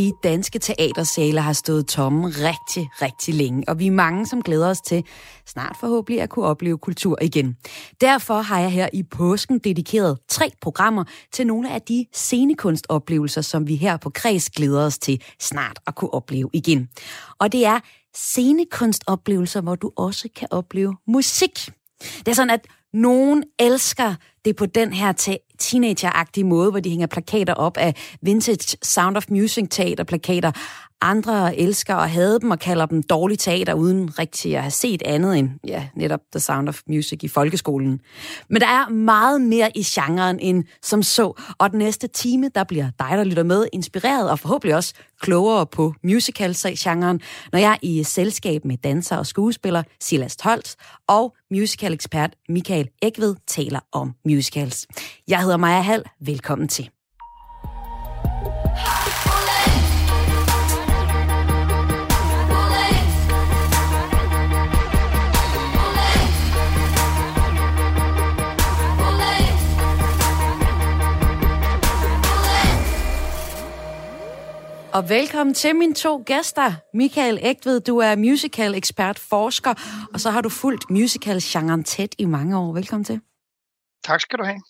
De danske teatersale har stået tomme rigtig, rigtig længe, og vi er mange, som glæder os til snart forhåbentlig at kunne opleve kultur igen. Derfor har jeg her i påsken dedikeret tre programmer til nogle af de scenekunstoplevelser, som vi her på Kreds glæder os til snart at kunne opleve igen. Og det er scenekunstoplevelser, hvor du også kan opleve musik. Det er sådan, at nogen elsker det på den her teenager måde, hvor de hænger plakater op af vintage Sound of Music teaterplakater. Andre elsker og hader dem og kalder dem dårlig teater, uden rigtig at have set andet end ja, netop The Sound of Music i folkeskolen. Men der er meget mere i genren end som så, og den næste time, der bliver dig, der lytter med, inspireret og forhåbentlig også klogere på musical-genren, når jeg er i selskab med danser og skuespiller Silas Holt og musical-ekspert Michael Ekved taler om musicals. Jeg hedder Maja Hall. Velkommen til. Og velkommen til mine to gæster. Michael Ægtved, du er musical ekspert, forsker, og så har du fulgt musical-genren tæt i mange år. Velkommen til. Tak skal du have.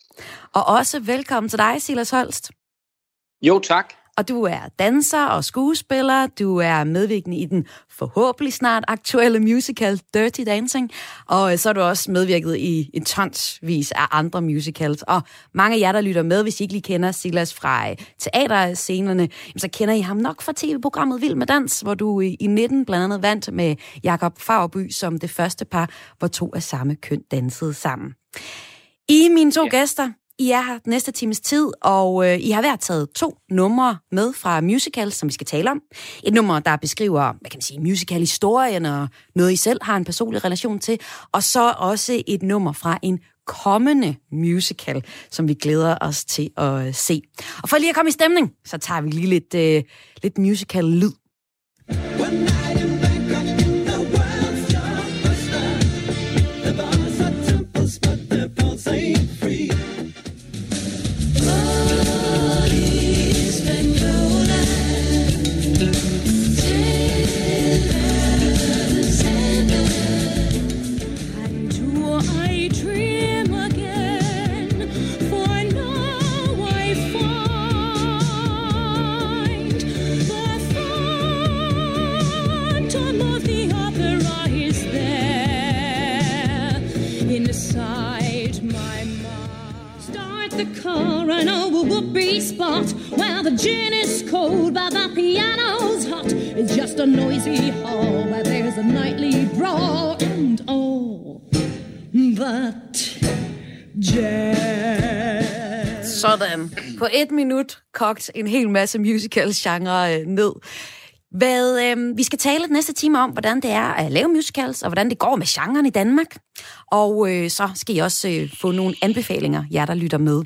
Og også velkommen til dig, Silas Holst. Jo, tak. Og du er danser og skuespiller. Du er medvirkende i den forhåbentlig snart aktuelle musical Dirty Dancing. Og så er du også medvirket i en tonsvis af andre musicals. Og mange af jer, der lytter med, hvis I ikke lige kender Silas fra teaterscenerne, så kender I ham nok fra tv-programmet Vild med Dans, hvor du i 19 blandt andet vandt med Jakob Fagerby som det første par, hvor to af samme køn dansede sammen. I mine to ja. gæster, i er her næste times tid, og øh, I har hver taget to numre med fra musicals, som vi skal tale om. Et nummer, der beskriver, hvad kan man sige, musical-historien og noget, I selv har en personlig relation til. Og så også et nummer fra en kommende musical, som vi glæder os til at øh, se. Og for lige at komme i stemning, så tager vi lige lidt, øh, lidt musical-lyd. When spot where the gin is cold but the piano's hot. It's just a noisy hall where there's a nightly brawl and all but jazz. Sådan. På et minut kogt en hel masse musical-genre øh, ned. Hvad, øh, vi skal tale den næste time om, hvordan det er at lave musicals, og hvordan det går med genren i Danmark. Og øh, så skal I også øh, få nogle anbefalinger, jer der lytter med.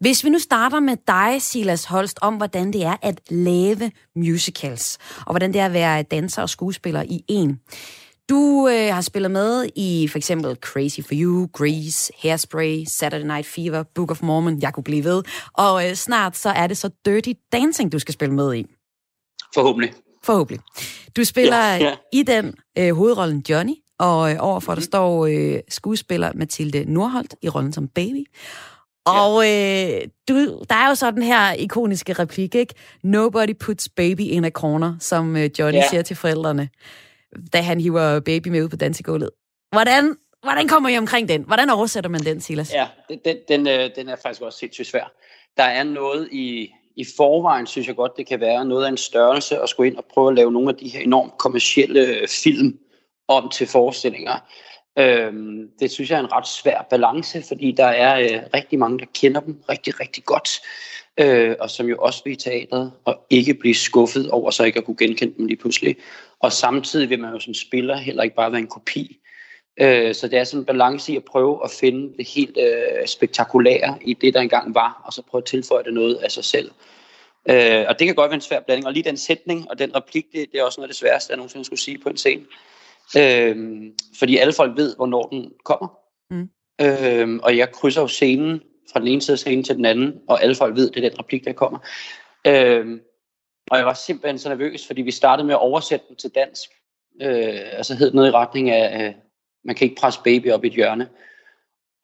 Hvis vi nu starter med dig, Silas Holst, om hvordan det er at lave musicals, og hvordan det er at være danser og skuespiller i en. Du øh, har spillet med i for eksempel Crazy for You, Grease, Hairspray, Saturday Night Fever, Book of Mormon, jeg kunne blive ved. Og øh, snart så er det så Dirty Dancing, du skal spille med i. Forhåbentlig. Forhåbentlig. Du spiller ja, ja. i den øh, hovedrollen Johnny, og øh, overfor der mhm. står øh, skuespiller Mathilde Nordholt i rollen som baby. Og øh, du, der er jo så den her ikoniske replik, ikke? Nobody puts baby in a corner, som øh, Johnny yeah. siger til forældrene, da han hiver baby med ud på dansegulvet. Hvordan, hvordan kommer I omkring den? Hvordan oversætter man den, Silas? Ja, den, den, øh, den er faktisk også sindssygt svær. Der er noget i, i forvejen, synes jeg godt, det kan være noget af en størrelse at skulle ind og prøve at lave nogle af de her enormt kommercielle øh, film om til forestillinger. Øhm, det synes jeg er en ret svær balance, fordi der er øh, rigtig mange, der kender dem rigtig, rigtig godt, øh, og som jo også vil i teateret, og ikke blive skuffet over så ikke at kunne genkende dem lige pludselig. Og samtidig vil man jo som spiller heller ikke bare være en kopi. Øh, så det er sådan en balance i at prøve at finde det helt øh, spektakulære i det, der engang var, og så prøve at tilføje det noget af sig selv. Øh, og det kan godt være en svær blanding. Og lige den sætning og den replik, det, det er også noget af det sværeste, jeg nogensinde skulle sige på en scene. Øh, fordi alle folk ved, hvornår den kommer. Mm. Øh, og jeg krydser jo scenen fra den ene side af scenen til den anden, og alle folk ved, det er den replik, der kommer. Øh, og jeg var simpelthen så nervøs, fordi vi startede med at oversætte den til dansk. Øh, og så hed det noget i retning af, øh, man kan ikke presse baby op i et hjørne.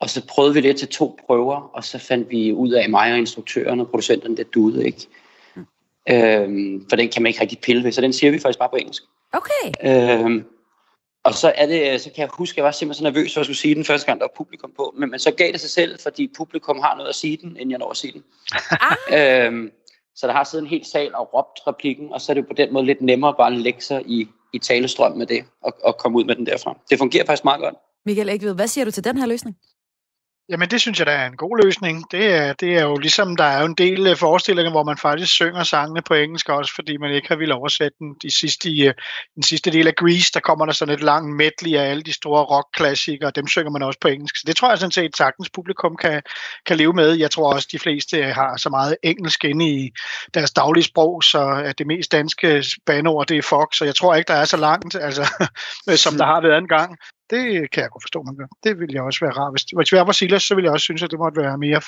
Og så prøvede vi det til to prøver, og så fandt vi ud af, mig og instruktøren og producenten, det duede ikke. Mm. Øhm, for den kan man ikke rigtig pille ved, så den siger vi faktisk bare på engelsk. Okay. Øhm, og så, er det, så kan jeg huske, at jeg var simpelthen så nervøs for at skulle sige den første gang, der var publikum på. Men, men så gav det sig selv, fordi publikum har noget at sige den, inden jeg når at sige den. Ah. øhm, så der har siddet en hel sal og råbt replikken, og så er det på den måde lidt nemmere bare at lægge sig i, i talestrøm med det, og, og komme ud med den derfra. Det fungerer faktisk meget godt. Michael Ægved, hvad siger du til den her løsning? Jamen det synes jeg, der er en god løsning. Det er, det er jo ligesom, der er jo en del øh, forestillinger, hvor man faktisk synger sangene på engelsk også, fordi man ikke har ville oversætte den. De sidste, øh, den sidste del af Grease, der kommer der sådan et langt medley af alle de store rockklassikere, dem synger man også på engelsk. Så det tror jeg sådan set sagtens publikum kan, kan leve med. Jeg tror også, de fleste øh, har så meget engelsk inde i deres daglige sprog, så at det mest danske banord, det er Fox, så jeg tror ikke, der er så langt, altså, som der har været en gang. Det kan jeg godt forstå, man gør. Det ville jeg også være rart. Hvis, hvis jeg var Silas, så ville jeg også synes, at det måtte være mere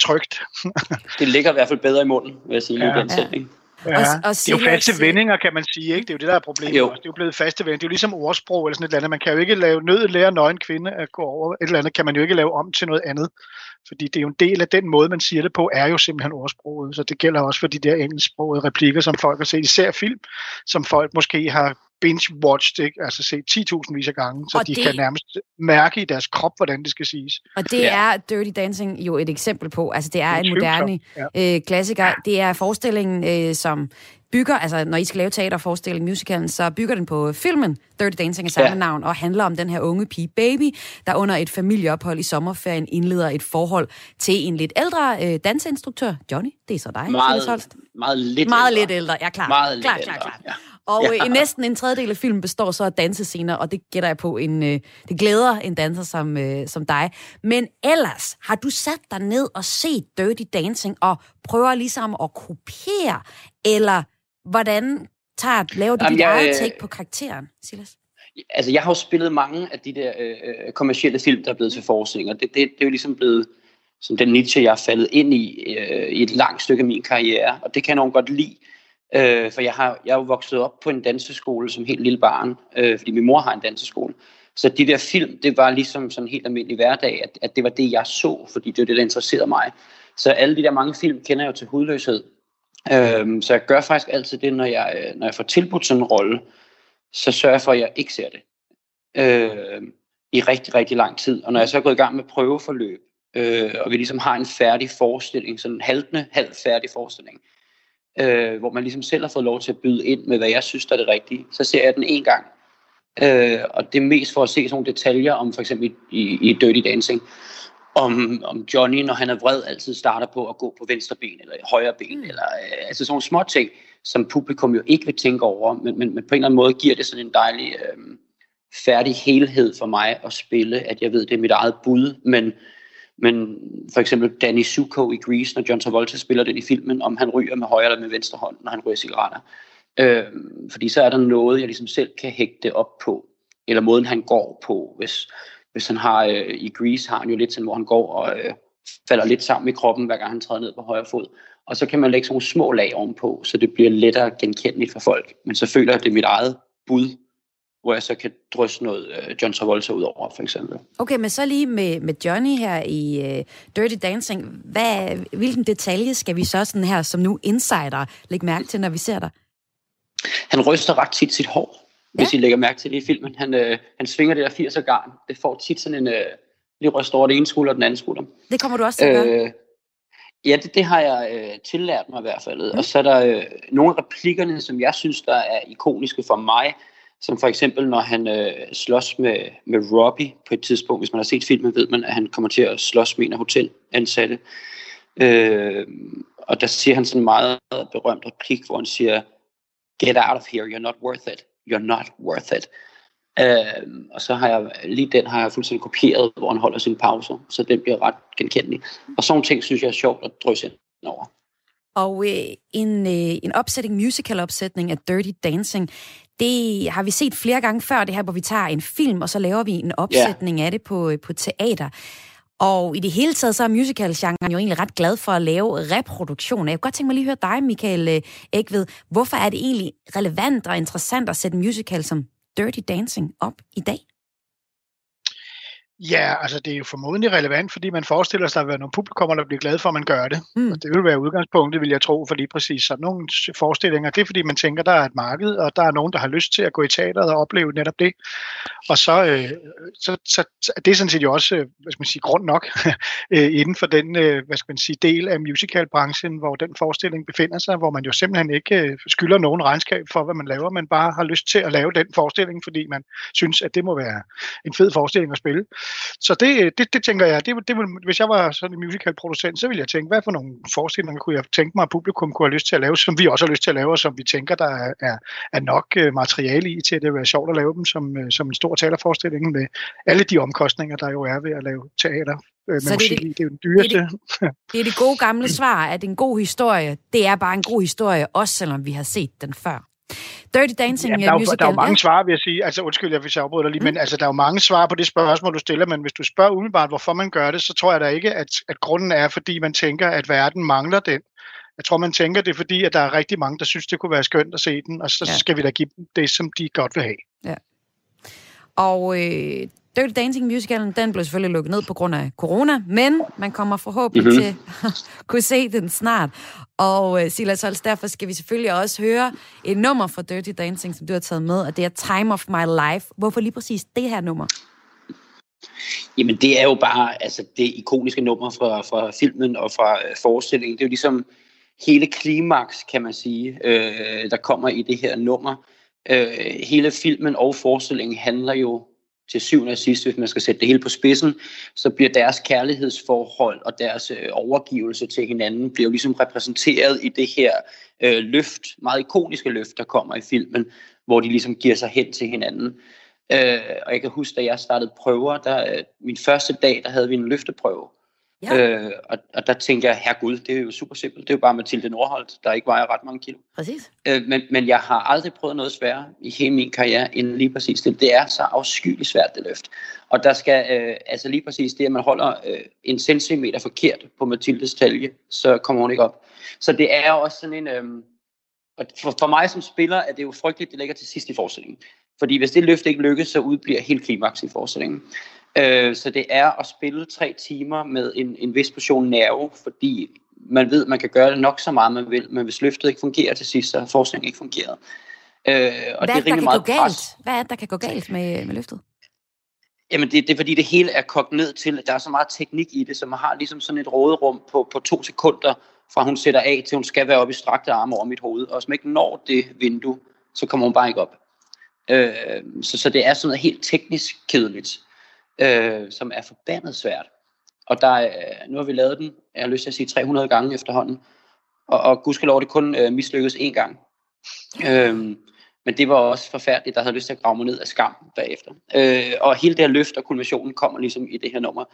trygt. det ligger i hvert fald bedre i munden, vil jeg sige, ja. den sætning. Ja, og, og det er jo faste vendinger, kan man sige. Ikke? Det er jo det, der er problemet. Jo. Også. Det er jo blevet faste vendinger. Det er jo ligesom ordsprog eller sådan et eller andet. Man kan jo ikke lave nød lære nøgen kvinde at gå over. Et eller andet kan man jo ikke lave om til noget andet. Fordi det er jo en del af den måde, man siger det på, er jo simpelthen ordsproget. Så det gælder også for de der engelsksprogede replikker, som folk har set. Især film, som folk måske har binge-watched, ikke? altså set 10.000 vis af gange, så og de det... kan nærmest mærke i deres krop, hvordan det skal siges. Og det ja. er Dirty Dancing jo et eksempel på. Altså det er en moderne ja. øh, klassiker. Det er forestillingen, øh, som bygger, altså når I skal lave teaterforestilling, musicalen, så bygger den på filmen Dirty Dancing af samme ja. navn, og handler om den her unge pige baby, der under et familieophold i sommerferien indleder et forhold til en lidt ældre øh, danseinstruktør. Johnny, det er så dig. Meget, meget lidt Meget ældre. lidt ældre, ja klar. Meget klar, klar, klar. Ja. Og ja. i næsten en tredjedel af filmen består så af dansescener, og det gætter jeg på, en, øh, det glæder en danser som, øh, som dig. Men ellers, har du sat dig ned og set Dirty Dancing og prøver ligesom at kopiere, eller hvordan tager, laver du Jamen, dit jeg, eget take på karakteren, Silas? Altså, jeg har jo spillet mange af de der øh, øh kommercielle film, der er blevet til forestillinger. Det, det, det er jo ligesom blevet som den niche, jeg er faldet ind i øh, i et langt stykke af min karriere, og det kan jeg nok godt lide. Øh, for jeg har jeg er jo vokset op på en danseskole som helt lille barn, øh, fordi min mor har en danseskole. Så de der film, det var ligesom sådan en helt almindelig hverdag, at, at det var det, jeg så, fordi det var det, der interesserede mig. Så alle de der mange film kender jeg jo til hudløshed. Øh, så jeg gør faktisk altid det, når jeg, øh, når jeg får tilbudt sådan en rolle, så sørger jeg for, at jeg ikke ser det. Øh, I rigtig, rigtig lang tid. Og når jeg så er gået i gang med prøveforløb, øh, og vi ligesom har en færdig forestilling, sådan en haltende, halvfærdig forestilling, øh, hvor man ligesom selv har fået lov til at byde ind med, hvad jeg synes, der er det rigtige. Så ser jeg den en gang. Øh, og det er mest for at se sådan nogle detaljer om for eksempel i, i, i Dirty Dancing, om, om Johnny, når han er vred, altid starter på at gå på venstre ben eller højre ben, mm. eller øh, altså sådan nogle små ting, som publikum jo ikke vil tænke over, men, men, men på en eller anden måde giver det sådan en dejlig øh, færdig helhed for mig at spille, at jeg ved, det er mit eget bud, men men for eksempel Danny Zuko i Grease, når John Travolta spiller den i filmen, om han ryger med højre eller med venstre hånd, når han ryger cigaretter. Øh, fordi så er der noget, jeg ligesom selv kan hægte op på, eller måden han går på. Hvis, hvis han har, øh, i Grease har han jo lidt sådan, hvor han går og øh, falder lidt sammen i kroppen, hver gang han træder ned på højre fod. Og så kan man lægge sådan nogle små lag ovenpå, så det bliver lettere genkendeligt for folk. Men så føler jeg, at det er mit eget bud hvor jeg så kan drysse noget uh, John Travolta ud over, for eksempel. Okay, men så lige med, med Johnny her i uh, Dirty Dancing. Hvad, hvilken detalje skal vi så sådan her, som nu insider, lægge mærke til, når vi ser dig? Han ryster ret tit sit hår, ja. hvis I lægger mærke til det i filmen. Han, uh, han svinger det der 80'er garn. Det får tit sådan en... Uh, lige ryst over det ene skulder og den anden skulder. Det kommer du også til at gøre? Ja, det, det har jeg øh, tillært mig i hvert fald. Mm. Og så er der øh, nogle af replikkerne, som jeg synes, der er ikoniske for mig, som for eksempel, når han øh, slås med, med Robbie på et tidspunkt. Hvis man har set filmen, ved man, at han kommer til at slås med en af hotelansatte. Øh, og der siger han sådan en meget berømt replik, hvor han siger, Get out of here, you're not worth it. You're not worth it. Øh, og så har jeg, lige den har jeg fuldstændig kopieret, hvor han holder sin pauser, så den bliver ret genkendelig. Og sådan ting synes jeg er sjovt at drysse ind over. Og øh, en, øh, en opsætning, musical-opsætning af Dirty Dancing, det har vi set flere gange før, det her, hvor vi tager en film, og så laver vi en opsætning yeah. af det på, øh, på teater. Og i det hele taget, så er musical-genren jo egentlig ret glad for at lave reproduktioner. Jeg kunne godt tænke mig lige at høre dig, Michael Ægved. Øh, Hvorfor er det egentlig relevant og interessant at sætte en musical som Dirty Dancing op i dag? Ja, altså det er jo formodentlig relevant, fordi man forestiller sig, at der er nogle publikummer, der bliver glade for, at man gør det. Mm. Og det vil være udgangspunktet, vil jeg tro, for lige præcis sådan nogle forestillinger. Det er fordi, man tænker, der er et marked, og der er nogen, der har lyst til at gå i teateret og opleve netop det. Og så, øh, så, så, så det er sådan set jo også, øh, hvad skal man sige, grund nok øh, inden for den, øh, hvad skal man sige, del af musicalbranchen, hvor den forestilling befinder sig, hvor man jo simpelthen ikke skylder nogen regnskab for, hvad man laver, men bare har lyst til at lave den forestilling, fordi man synes, at det må være en fed forestilling at spille. Så det, det, det tænker jeg, det, det vil, hvis jeg var sådan en musical-producent, så ville jeg tænke, hvad for nogle forestillinger kunne jeg tænke mig, at publikum kunne have lyst til at lave, som vi også har lyst til at lave, og som vi tænker, der er, er, er nok øh, materiale i til, at det vil være sjovt at lave dem som, øh, som en stor teaterforestilling med alle de omkostninger, der jo er ved at lave teater øh, med så musik det, det, det er jo den dyreste. Det, det, det er det gode gamle svar, at en god historie, det er bare en god historie, også selvom vi har set den før. Dirty Dancing ja, der er, musical. Der er jo mange svar, vil jeg sige. Altså, undskyld, jeg, hvis jeg afbryder lige, mm. men altså, der er jo mange svar på det spørgsmål, du stiller, men hvis du spørger umiddelbart, hvorfor man gør det, så tror jeg da ikke, at, at grunden er, fordi man tænker, at verden mangler den. Jeg tror, man tænker, det er fordi, at der er rigtig mange, der synes, det kunne være skønt at se den, og så ja. skal vi da give dem det, som de godt vil have. Ja. Og øh, Dirty Dancing musicalen, den blev selvfølgelig lukket ned på grund af corona, men man kommer forhåbentlig mm-hmm. til at kunne se den snart. Og uh, Silas Holst, derfor skal vi selvfølgelig også høre et nummer fra Dirty Dancing, som du har taget med, og det er Time of My Life. Hvorfor lige præcis det her nummer? Jamen, det er jo bare altså, det ikoniske nummer fra, fra filmen og fra uh, forestillingen. Det er jo ligesom hele klimaks, kan man sige, uh, der kommer i det her nummer. Uh, hele filmen og forestillingen handler jo til syvende og sidst, hvis man skal sætte det hele på spidsen, så bliver deres kærlighedsforhold og deres øh, overgivelse til hinanden bliver jo ligesom repræsenteret i det her øh, løft, meget ikoniske løft, der kommer i filmen, hvor de ligesom giver sig hen til hinanden. Øh, og jeg kan huske, da jeg startede prøver, der, øh, min første dag, der havde vi en løfteprøve, Ja. Øh, og, og der tænker jeg, herregud, det er jo super simpelt. Det er jo bare Mathilde Nordholt, der ikke vejer ret mange kilo. Præcis. Øh, men, men jeg har aldrig prøvet noget sværere i hele min karriere end lige præcis det. Det er så afskyeligt svært, det løft. Og der skal, øh, altså lige præcis det, at man holder øh, en centimeter forkert på Mathildes talje, så kommer hun ikke op. Så det er også sådan en... Øh, og for, for mig som spiller er det jo frygteligt, det ligger til sidst i forestillingen. Fordi hvis det løft ikke lykkes, så udbliver helt klimaks i forestillingen. Øh, så det er at spille tre timer med en, en vis portion nerve, fordi man ved, man kan gøre det nok så meget, man vil, men hvis løftet ikke fungerer til sidst, så har forskningen ikke fungeret. Øh, og Hvad det er, der kan meget gå galt? Pres. Hvad er det, der kan gå galt med, med løftet? Jamen, det, det er fordi, det hele er kogt ned til, at der er så meget teknik i det, så man har ligesom sådan et råderum på, på to sekunder, fra hun sætter af, til hun skal være oppe i strakte arme over mit hoved. Og hvis man ikke når det vindue, så kommer hun bare ikke op. Øh, så, så det er sådan noget helt teknisk kedeligt øh, som er forbandet svært. Og der er, nu har vi lavet den, jeg har lyst til at sige 300 gange efterhånden, og, og gudskelov det kun øh, mislykkedes én gang. Øhm, men det var også forfærdeligt, der havde lyst til at grave mig ned af skam bagefter. Øh, og hele det her løft og kulminationen kommer ligesom i det her nummer.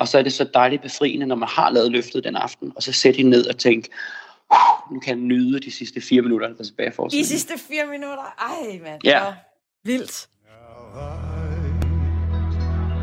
Og så er det så dejligt befriende, når man har lavet løftet den aften, og så sætte hende ned og tænke, nu kan jeg nyde de sidste fire minutter, der er tilbage for De sidste fire minutter? Ej, mand. Ja. Vildt.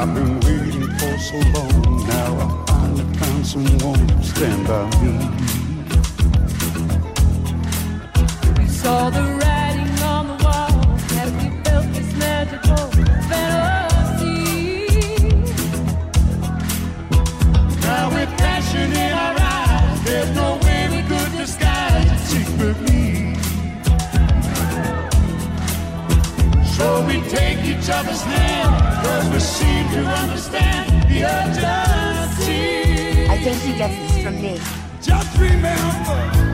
I've been waiting for so long. Now I finally found someone to stand by me. We saw the So we take each other's hand, cause we seem to understand the urgency. I think he gets this from me. Just remember.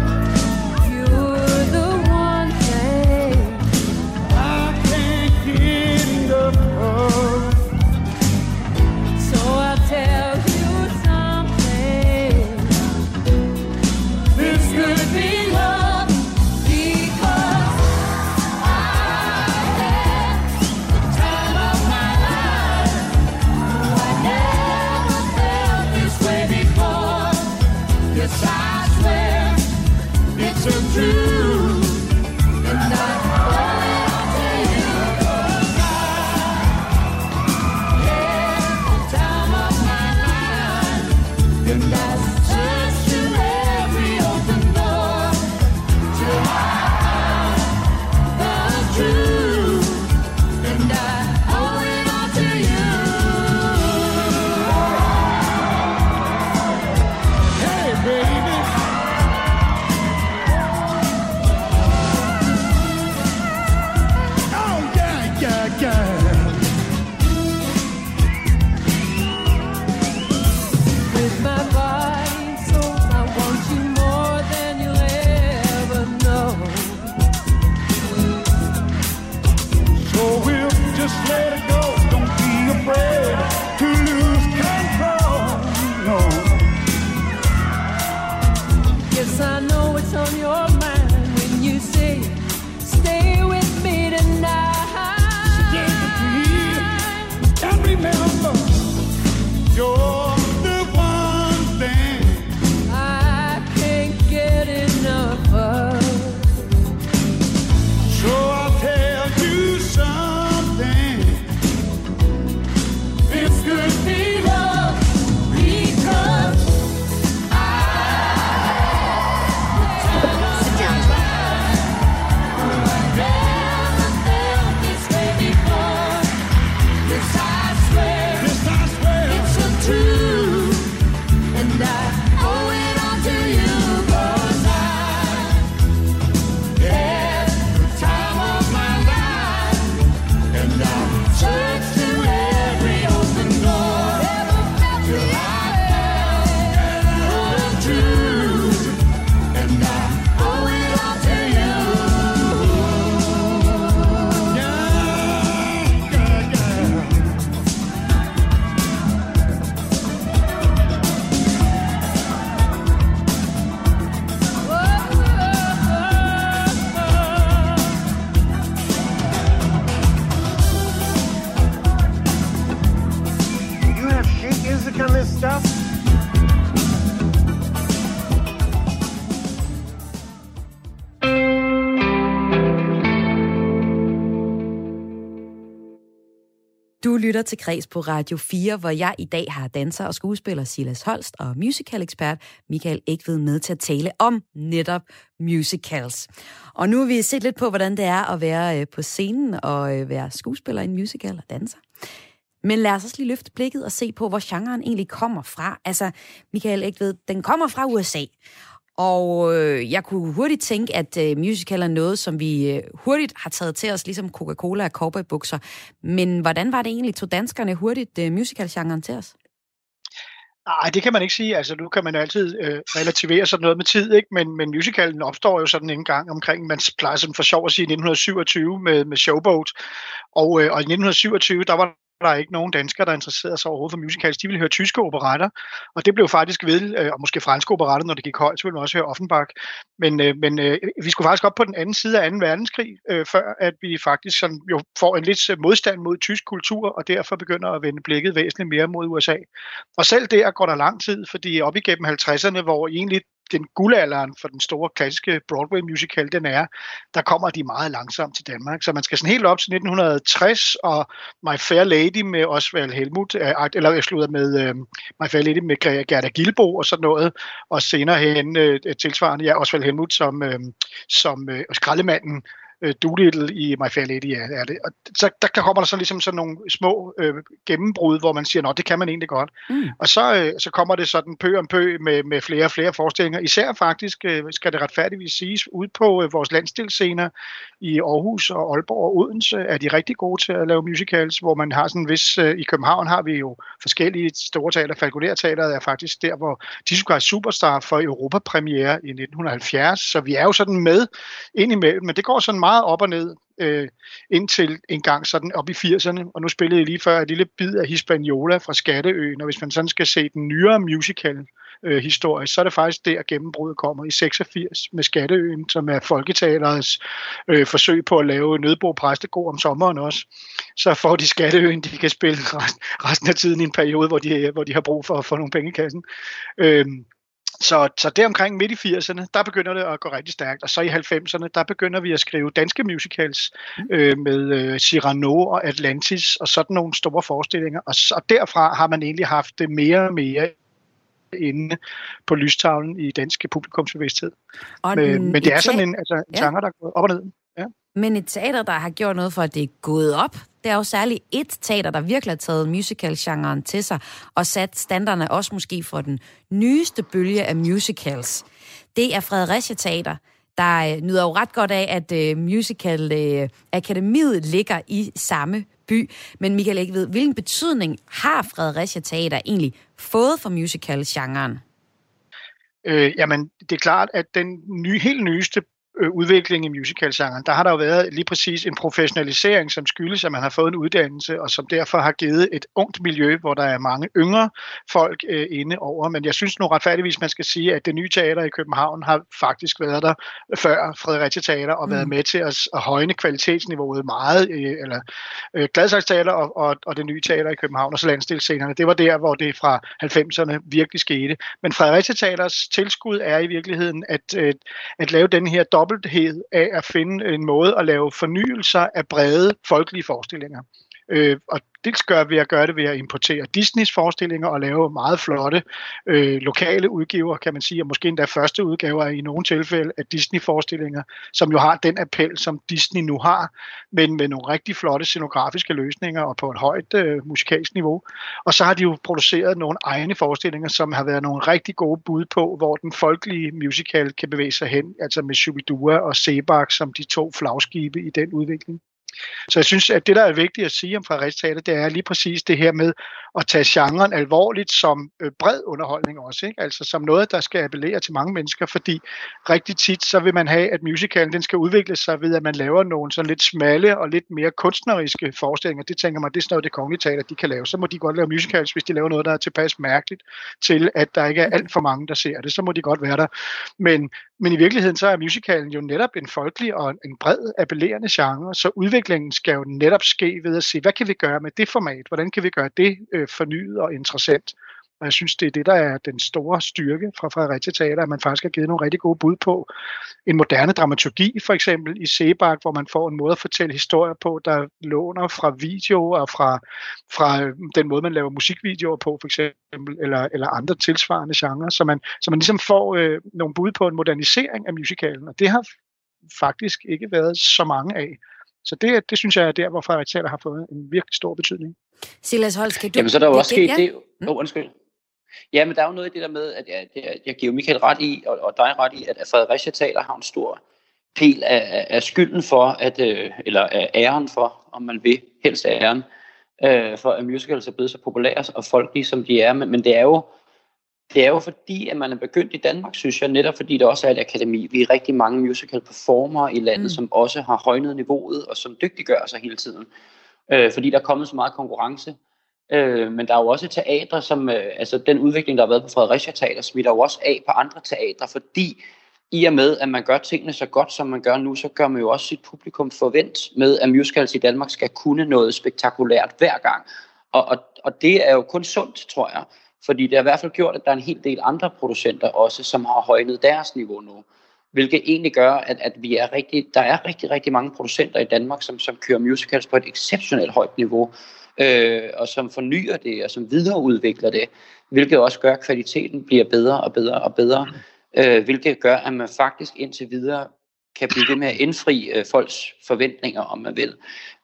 Lytter til Kreds på Radio 4, hvor jeg i dag har danser og skuespiller Silas Holst og musical-ekspert Michael Ekved med til at tale om netop musicals. Og nu har vi set lidt på, hvordan det er at være øh, på scenen og øh, være skuespiller i en musical og danser. Men lad os også lige løfte blikket og se på, hvor genren egentlig kommer fra. Altså, Michael Ekved, den kommer fra USA. Og øh, jeg kunne hurtigt tænke, at øh, musical er noget, som vi øh, hurtigt har taget til os, ligesom Coca-Cola og cowboybukser. Men hvordan var det egentlig, tog danskerne hurtigt øh, musical-genren til os? Nej, det kan man ikke sige. Altså, nu kan man altid øh, relativere sådan noget med tid, ikke? Men, men musicalen opstår jo sådan en gang omkring, man plejer sådan for sjov at sige, 1927 med, med Showboat. Og, øh, og i 1927, der var der er ikke nogen danskere, der interesserede sig overhovedet for musicals. De ville høre tyske operetter, og det blev faktisk ved, øh, og måske franske operetter, når det gik højt, så ville man også høre Offenbach. Men, øh, men øh, vi skulle faktisk op på den anden side af 2. verdenskrig, øh, før at vi faktisk sådan, jo får en lidt øh, modstand mod tysk kultur, og derfor begynder at vende blikket væsentligt mere mod USA. Og selv der går der lang tid, fordi op igennem 50'erne, hvor egentlig den guldalderen for den store klassiske Broadway musical, den er, der kommer de meget langsomt til Danmark. Så man skal sådan helt op til 1960, og My Fair Lady med Osvald Helmut, øh, eller jeg slutter med uh, My Fair Lady med Gerda Gilbo og sådan noget, og senere hen uh, tilsvarende, ja, Osvald Helmut som, uh, som uh, skraldemanden øh, Doolittle i My Fair Lady er, er det. Og så der, kommer der så ligesom sådan nogle små øh, gennembrud, hvor man siger, nå, det kan man egentlig godt. Mm. Og så, øh, så kommer det sådan pø om pø med, med flere og flere forestillinger. Især faktisk, øh, skal det retfærdigvis siges, ud på øh, vores landstilscener i Aarhus og Aalborg og Odense er de rigtig gode til at lave musicals, hvor man har sådan hvis øh, i København har vi jo forskellige store teater. Falconer Teateret er faktisk der, hvor de Superstar for Europapremiere i 1970, så vi er jo sådan med ind imellem, men det går sådan meget op og ned øh, indtil en gang sådan op i 80'erne, og nu spillede jeg lige før et lille bid af Hispaniola fra Skatteøen, og hvis man sådan skal se den nyere musical øh, historie, så er det faktisk der gennembruddet kommer i 86 med Skatteøen, som er folketalerets øh, forsøg på at lave Nødbo Præstegård om sommeren også. Så får de Skatteøen, de kan spille resten af tiden i en periode, hvor de, hvor de har brug for at få nogle penge i kassen. Øh, så, så der omkring midt i 80'erne, der begynder det at gå rigtig stærkt, og så i 90'erne, der begynder vi at skrive danske musicals mm. øh, med øh, Cyrano og Atlantis og sådan nogle store forestillinger, og, og derfra har man egentlig haft det mere og mere inde på lystavlen i danske publikumsbevidsthed. Men, men det er sådan en, altså, en ja. genre, der går op og ned. Men et teater, der har gjort noget for, at det er gået op, det er jo særligt et teater, der virkelig har taget musical-genren til sig, og sat standarderne også måske for den nyeste bølge af musicals. Det er Fredericia Teater, der øh, nyder jo ret godt af, at øh, Musical øh, Akademiet ligger i samme by. Men Michael ikke ved, hvilken betydning har Fredericia Teater egentlig fået for musical-genren? Øh, jamen, det er klart, at den nye, helt nyeste øh, udvikling i musicalgenren, der har der jo været lige præcis en professionalisering, som skyldes, at man har fået en uddannelse, og som derfor har givet et ungt miljø, hvor der er mange yngre folk øh, inde over. Men jeg synes nu retfærdigvis, man skal sige, at det nye teater i København har faktisk været der før Fredericia Teater, og mm. været med til at, at højne kvalitetsniveauet meget, øh, eller øh, Gladsaxe Teater og, og, og det nye teater i København, og så landstilscenerne. Det var der, hvor det fra 90'erne virkelig skete. Men Fredericia Teaters tilskud er i virkeligheden at, øh, at lave den her dobbelthed af at finde en måde at lave fornyelser af brede folkelige forestillinger. Øh, og dels gør ved at gøre det ved at importere Disneys forestillinger og lave meget flotte øh, lokale udgiver, kan man sige, og måske endda første udgaver i nogle tilfælde af Disney-forestillinger, som jo har den appel, som Disney nu har, men med nogle rigtig flotte scenografiske løsninger og på et højt øh, musikalsk niveau. Og så har de jo produceret nogle egne forestillinger, som har været nogle rigtig gode bud på, hvor den folkelige musical kan bevæge sig hen, altså med Shubidua og Sebak som de to flagskibe i den udvikling. Så jeg synes, at det, der er vigtigt at sige om Fredericia Teater, det er lige præcis det her med at tage genren alvorligt som øh, bred underholdning også. Ikke? Altså som noget, der skal appellere til mange mennesker, fordi rigtig tit, så vil man have, at musicalen den skal udvikle sig ved, at man laver nogle sådan lidt smalle og lidt mere kunstneriske forestillinger. Det tænker man, det er sådan noget, det kongelige teater, de kan lave. Så må de godt lave musicals, hvis de laver noget, der er tilpas mærkeligt til, at der ikke er alt for mange, der ser det. Så må de godt være der. Men, men i virkeligheden, så er musicalen jo netop en folkelig og en bred appellerende genre, så udviklingen skal jo netop ske ved at se, hvad kan vi gøre med det format? Hvordan kan vi gøre det øh, fornyet og interessant? Og jeg synes, det er det, der er den store styrke fra Fredericia Teater, at man faktisk har givet nogle rigtig gode bud på en moderne dramaturgi, for eksempel i Sebak, hvor man får en måde at fortælle historier på, der låner fra video og fra, fra øh, den måde, man laver musikvideoer på, for eksempel, eller, eller andre tilsvarende genrer, så man, så man ligesom får øh, nogle bud på en modernisering af musicalen, og det har faktisk ikke været så mange af. Så det, det synes jeg er der, hvor Fredericia har fået en virkelig stor betydning. Silas Holst, kan du... Jamen, så er der jo også sket det... Åh, oh, undskyld. Ja, men der er jo noget i det der med, at jeg, jeg, jeg giver Michael ret i, og, og dig ret i, at Fredericia Teater har en stor del af, af skylden for, at, øh, eller af æren for, om man vil, helst æren, øh, for at musicals er blevet så populære og folkelige, som de er. Men, men det er jo det er jo fordi, at man er begyndt i Danmark, synes jeg, netop fordi der også er et akademi. Vi er rigtig mange musical performer i landet, mm. som også har højnet niveauet, og som dygtiggør sig hele tiden. Øh, fordi der er kommet så meget konkurrence. Øh, men der er jo også teatre, som, øh, altså den udvikling, der har været på Fredericia Teater, smitter jo også af på andre teatre, fordi i og med, at man gør tingene så godt, som man gør nu, så gør man jo også sit publikum forvent med, at musicals i Danmark skal kunne noget spektakulært hver gang. Og, og, og det er jo kun sundt, tror jeg. Fordi det har i hvert fald gjort, at der er en hel del andre producenter også, som har højnet deres niveau nu. Hvilket egentlig gør, at, at vi er rigtig, der er rigtig, rigtig mange producenter i Danmark, som, som kører musicals på et exceptionelt højt niveau, øh, og som fornyer det, og som videreudvikler det, hvilket også gør, at kvaliteten bliver bedre og bedre og bedre, øh, hvilket gør, at man faktisk indtil videre kan blive ved med at indfri øh, folks forventninger, om man vil.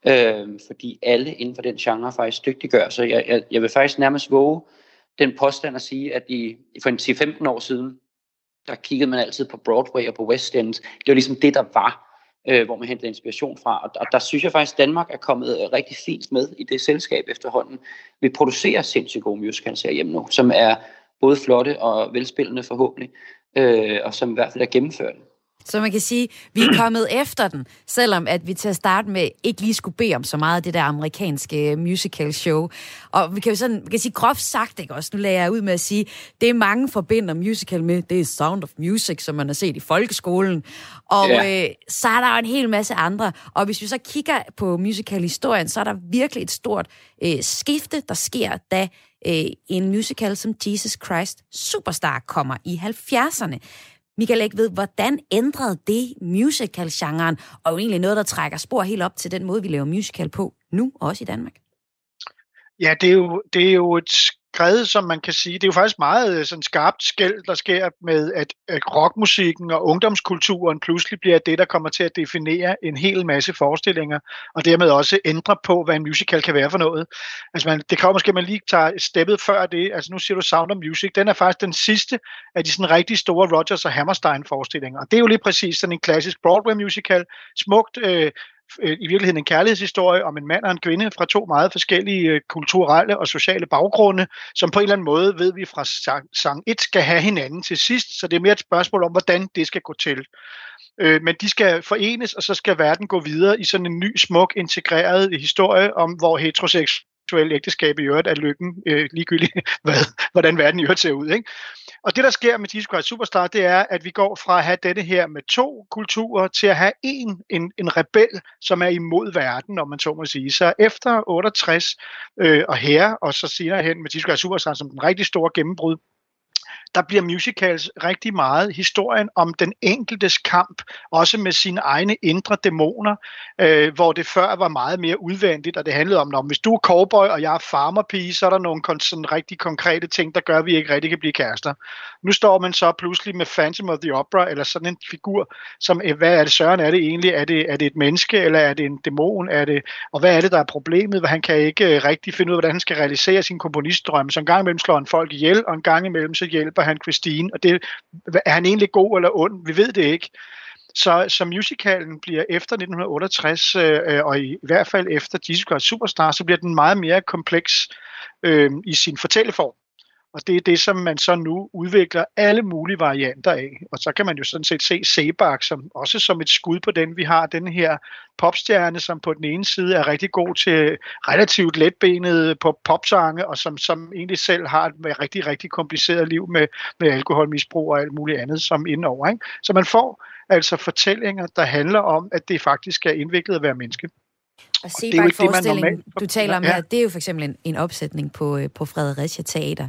Øh, fordi alle inden for den genre faktisk dygtiggør. Så jeg, jeg, jeg vil faktisk nærmest våge den påstand at sige, at i, for 10-15 år siden, der kiggede man altid på Broadway og på West End. Det var ligesom det, der var øh, hvor man hentede inspiration fra. Og, og der synes jeg faktisk, at Danmark er kommet øh, rigtig fint med i det selskab efterhånden. Vi producerer sindssygt gode musicals herhjemme nu, som er både flotte og velspillende forhåbentlig, øh, og som i hvert fald er gennemført. Så man kan sige, vi er kommet efter den, selvom at vi til at starte med ikke lige skulle bede om så meget af det der amerikanske musical show. Og vi kan jo sådan, vi kan sige groft sagt, ikke også? Nu lader jeg ud med at sige, det er mange forbinder musical med, det er Sound of Music, som man har set i folkeskolen. Og ja. øh, så er der jo en hel masse andre. Og hvis vi så kigger på musical-historien, så er der virkelig et stort øh, skifte, der sker, da øh, en musical som Jesus Christ Superstar kommer i 70'erne. Michael ikke ved, hvordan ændrede det musical-genren, og jo egentlig noget, der trækker spor helt op til den måde, vi laver musical på nu, også i Danmark? Ja, det er jo, det er jo et skred, som man kan sige. Det er jo faktisk meget øh, sådan skarpt skæld, der sker med, at, at rockmusikken og ungdomskulturen pludselig bliver det, der kommer til at definere en hel masse forestillinger, og dermed også ændre på, hvad en musical kan være for noget. Altså man, det kan måske, at man lige tager steppet før det. Altså nu siger du Sound of Music. Den er faktisk den sidste af de sådan rigtig store Rogers og Hammerstein forestillinger. Og det er jo lige præcis sådan en klassisk Broadway musical. Smukt øh, Øh, i virkeligheden en kærlighedshistorie om en mand og en kvinde fra to meget forskellige øh, kulturelle og sociale baggrunde, som på en eller anden måde, ved vi fra sang, sang 1, skal have hinanden til sidst. Så det er mere et spørgsmål om, hvordan det skal gå til. Øh, men de skal forenes, og så skal verden gå videre i sådan en ny, smuk, integreret historie om, hvor heteroseksuel ægteskab i øvrigt er lykken, øh, ligegyldigt hvad, hvordan verden i øvrigt ser ud. Ikke? Og det, der sker med Jesus Christ Superstar, det er, at vi går fra at have dette her med to kulturer til at have en, en, en rebel, som er imod verden, om man så må sige. Så efter 68 øh, og her, og så senere hen med Jesus Christ Superstar som den rigtig store gennembrud, der bliver musicals rigtig meget historien om den enkeltes kamp, også med sine egne indre dæmoner, øh, hvor det før var meget mere udvendigt, og det handlede om, at hvis du er cowboy, og jeg er farmerpige, så er der nogle sådan rigtig konkrete ting, der gør, at vi ikke rigtig kan blive kærester. Nu står man så pludselig med Phantom of the Opera, eller sådan en figur, som, øh, hvad er det søren er det egentlig? Er det, er det et menneske, eller er det en dæmon? Er det, og hvad er det, der er problemet? Han kan ikke øh, rigtig finde ud af, hvordan han skal realisere sin komponistdrøm. Så en gang imellem slår han folk ihjel, og en gang imellem så hjælper han Christine, og det, er han egentlig god eller ond? Vi ved det ikke. Så, så musicalen bliver efter 1968, øh, øh, og i, i hvert fald efter Jesus Christ Superstar, så bliver den meget mere kompleks øh, i sin fortælleform. Og det er det, som man så nu udvikler alle mulige varianter af. Og så kan man jo sådan set se Sebak som, også som et skud på den. Vi har den her popstjerne, som på den ene side er rigtig god til relativt letbenet på popsange, og som, som egentlig selv har et rigtig, rigtig kompliceret liv med, med alkoholmisbrug og alt muligt andet som indover. Ikke? Så man får altså fortællinger, der handler om, at det faktisk er indviklet at være menneske. Og se bare en forestilling, du taler om ja. her, det er jo for eksempel en, en opsætning på, øh, på Fredericia Teater.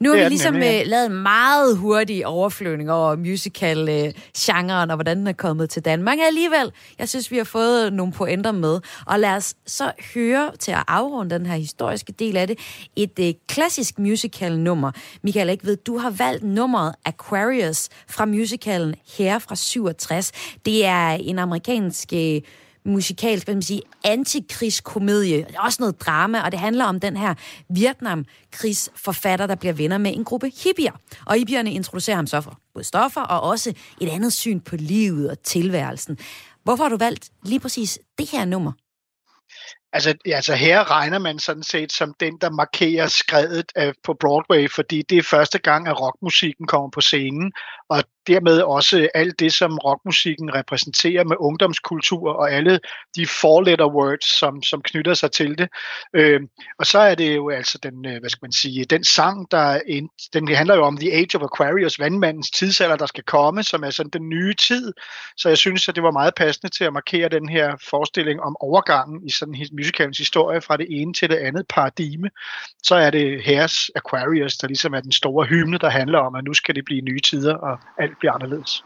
Nu har vi ligesom nemlig, ja. Øh, lavet en meget hurtig overflyvning over musical-genren, og hvordan den er kommet til Danmark. Alligevel, jeg synes, vi har fået nogle pointer med. Og lad os så høre til at afrunde den her historiske del af det, et uh, klassisk musical-nummer. Michael, ikke ved, du har valgt nummeret Aquarius fra musicalen her fra 67. Det er en amerikansk uh, musikalsk, hvad man sige, antikrigskomedie. Også noget drama, og det handler om den her Vietnamkrigsforfatter, der bliver venner med en gruppe hippier. Og hippierne introducerer ham så for både stoffer og også et andet syn på livet og tilværelsen. Hvorfor har du valgt lige præcis det her nummer? Altså, altså her regner man sådan set som den, der markerer skredet øh, på Broadway, fordi det er første gang, at rockmusikken kommer på scenen, og dermed også alt det, som rockmusikken repræsenterer med ungdomskultur og alle de four-letter words, som, som knytter sig til det. Øh, og så er det jo altså den, øh, hvad skal man sige, den sang, der ind, den handler jo om The Age of Aquarius, vandmandens tidsalder, der skal komme, som er sådan den nye tid. Så jeg synes, at det var meget passende til at markere den her forestilling om overgangen i sådan musicalens historie fra det ene til det andet paradigme. Så er det Herres Aquarius, der ligesom er den store hymne, der handler om, at nu skal det blive nye tider, og alt bliver anderledes.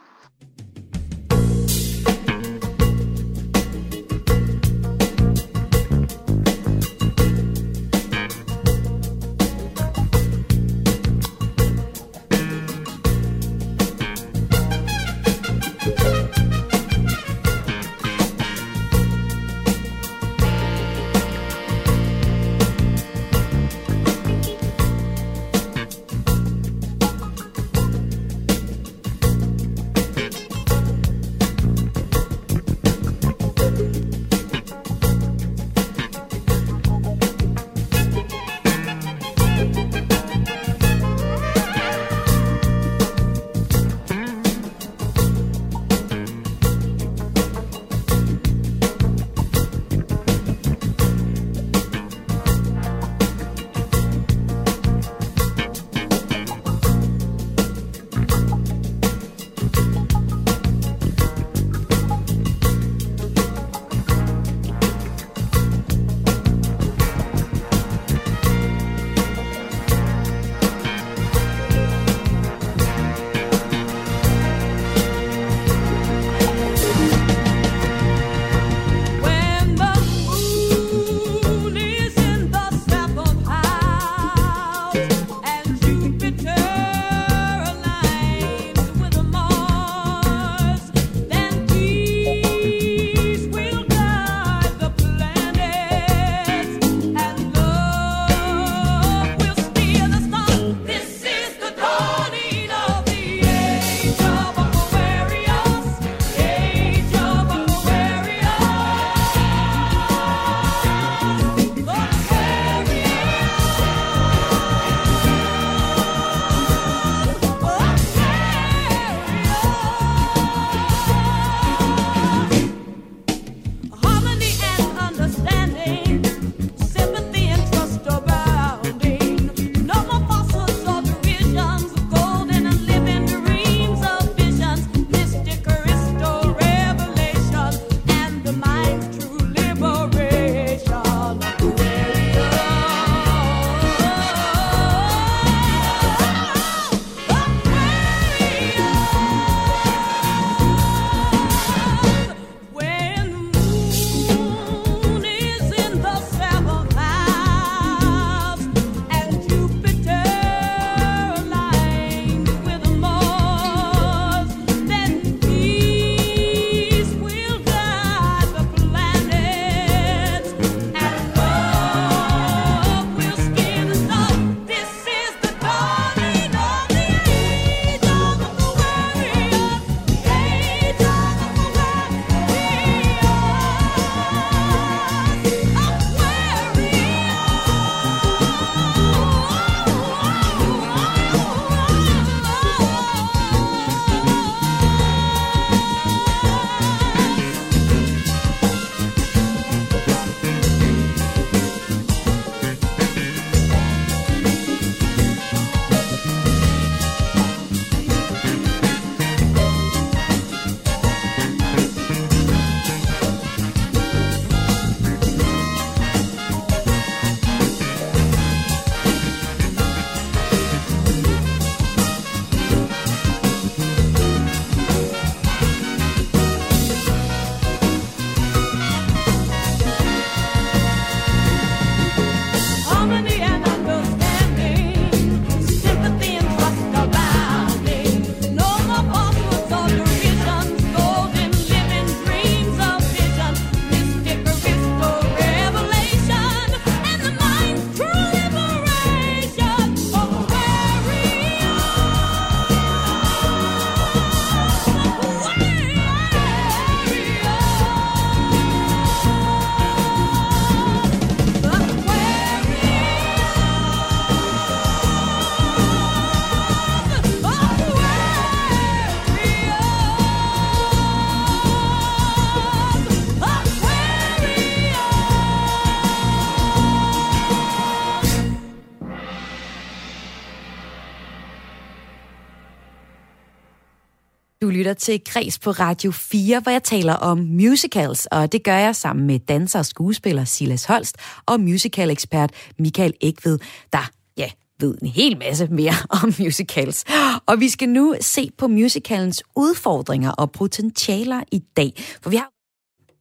Lytter til Kres på Radio 4, hvor jeg taler om musicals, og det gør jeg sammen med danser og skuespiller Silas Holst og musical-ekspert Michael Ægved, der ja, ved en hel masse mere om musicals. Og vi skal nu se på musicalens udfordringer og potentialer i dag, for vi har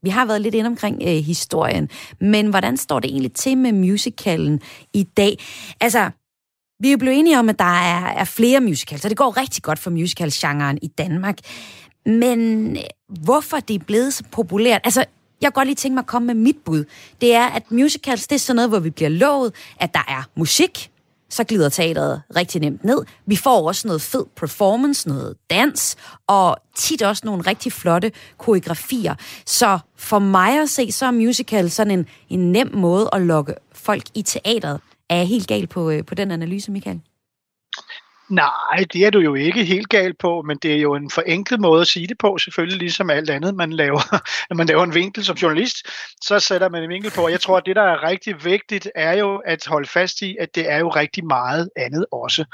vi har været lidt ind omkring øh, historien, men hvordan står det egentlig til med musicalen i dag? Altså, vi er blevet enige om, at der er, er flere musicals, og det går rigtig godt for musicalgenren i Danmark. Men øh, hvorfor det er blevet så populært? Altså, jeg kan godt lige tænke mig at komme med mit bud. Det er, at musicals, det er sådan noget, hvor vi bliver lovet, at der er musik, så glider teateret rigtig nemt ned. Vi får også noget fed performance, noget dans, og tit også nogle rigtig flotte koreografier. Så for mig at se, så er musical sådan en, en nem måde at lokke folk i teateret. Er jeg helt gal på, øh, på den analyse, Michael? Nej, det er du jo ikke helt galt på, men det er jo en forenklet måde at sige det på, selvfølgelig ligesom alt andet, man laver. Når man laver en vinkel som journalist, så sætter man en vinkel på. Og jeg tror, at det, der er rigtig vigtigt, er jo at holde fast i, at det er jo rigtig meget andet også.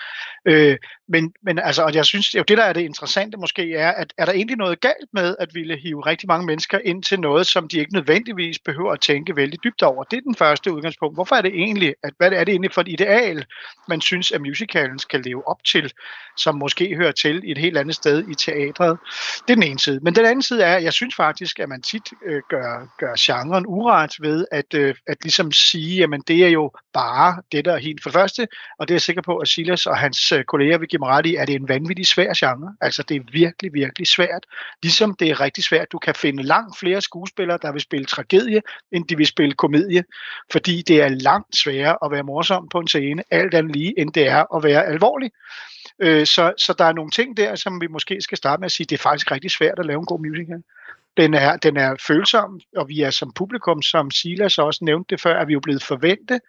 Øh, men, men altså, og jeg synes, jo det, der er det interessante måske, er, at er der egentlig noget galt med at ville hive rigtig mange mennesker ind til noget, som de ikke nødvendigvis behøver at tænke vældig dybt over? Det er den første udgangspunkt. Hvorfor er det egentlig, at, hvad er det egentlig for et ideal, man synes, at musicalen skal leve op til, som måske hører til i et helt andet sted i teatret. Det er den ene side. Men den anden side er, at jeg synes faktisk, at man tit øh, gør, gør genren uret ved at, øh, at ligesom sige, at det er jo bare det, der er helt for det første, og det er jeg sikker på, at Silas og hans øh, kolleger vil give mig ret i, at det er en vanvittig svær genre. Altså det er virkelig, virkelig svært. Ligesom det er rigtig svært, du kan finde langt flere skuespillere, der vil spille tragedie, end de vil spille komedie, fordi det er langt sværere at være morsom på en scene, alt andet lige, end det er at være alvorlig. Øh, så, så der er nogle ting der, som vi måske skal starte med at sige, det er faktisk rigtig svært at lave en god musical. Den er, den er følsom, og vi er som publikum, som Silas også nævnte det før, er vi jo blevet forventet.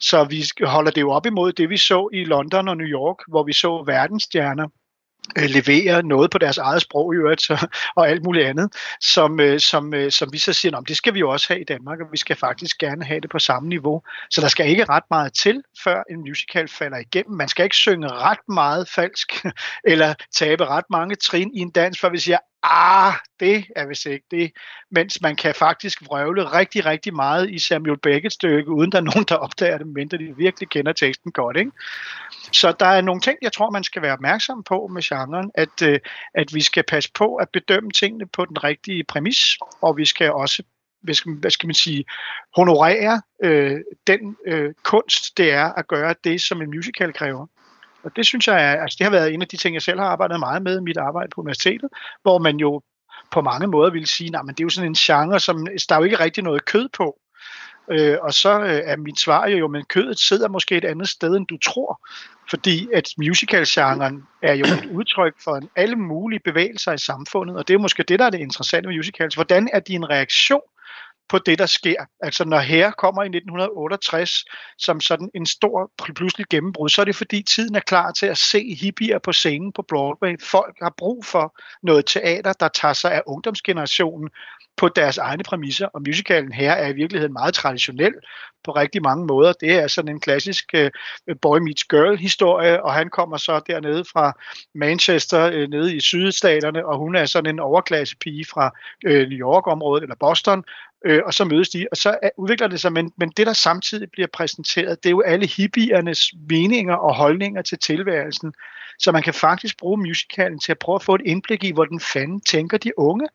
Så vi holder det jo op imod det, vi så i London og New York, hvor vi så verdensstjerner øh, levere noget på deres eget sprog i øvrigt, så, og alt muligt andet, som, øh, som, øh, som vi så siger, det skal vi jo også have i Danmark, og vi skal faktisk gerne have det på samme niveau. Så der skal ikke ret meget til, før en musical falder igennem. Man skal ikke synge ret meget falsk, eller tabe ret mange trin i en dans, før vi siger, ah, det er vist ikke det. Mens man kan faktisk vrøvle rigtig, rigtig meget i Samuel Beckett stykke, uden der er nogen, der opdager det, mindre de virkelig kender teksten godt. Ikke? Så der er nogle ting, jeg tror, man skal være opmærksom på med genren, at, øh, at vi skal passe på at bedømme tingene på den rigtige præmis, og vi skal også hvad skal, hvad skal man sige, honorere øh, den øh, kunst, det er at gøre det, som en musical kræver. Og det synes jeg, altså det har været en af de ting, jeg selv har arbejdet meget med i mit arbejde på universitetet, hvor man jo på mange måder ville sige, at det er jo sådan en genre, som der er jo ikke rigtig noget kød på. Øh, og så øh, er mit svar jo, men kødet sidder måske et andet sted, end du tror. Fordi at musical-genren er jo et udtryk for en alle mulige bevægelser i samfundet, og det er måske det, der er det interessante med musicals. Hvordan er din reaktion på det, der sker. Altså når her kommer i 1968 som sådan en stor pludselig gennembrud, så er det fordi tiden er klar til at se hippier på scenen på Broadway. Folk har brug for noget teater, der tager sig af ungdomsgenerationen på deres egne præmisser, og musicalen her er i virkeligheden meget traditionel på rigtig mange måder. Det er sådan en klassisk uh, boy meets girl historie, og han kommer så dernede fra Manchester, uh, nede i sydstaterne, og hun er sådan en overklasse pige fra uh, New York-området, eller Boston, øh, og så mødes de, og så udvikler det sig, men, men det der samtidig bliver præsenteret, det er jo alle hippiernes meninger og holdninger til tilværelsen, så man kan faktisk bruge musicalen til at prøve at få et indblik i, hvordan fanden tænker de unge.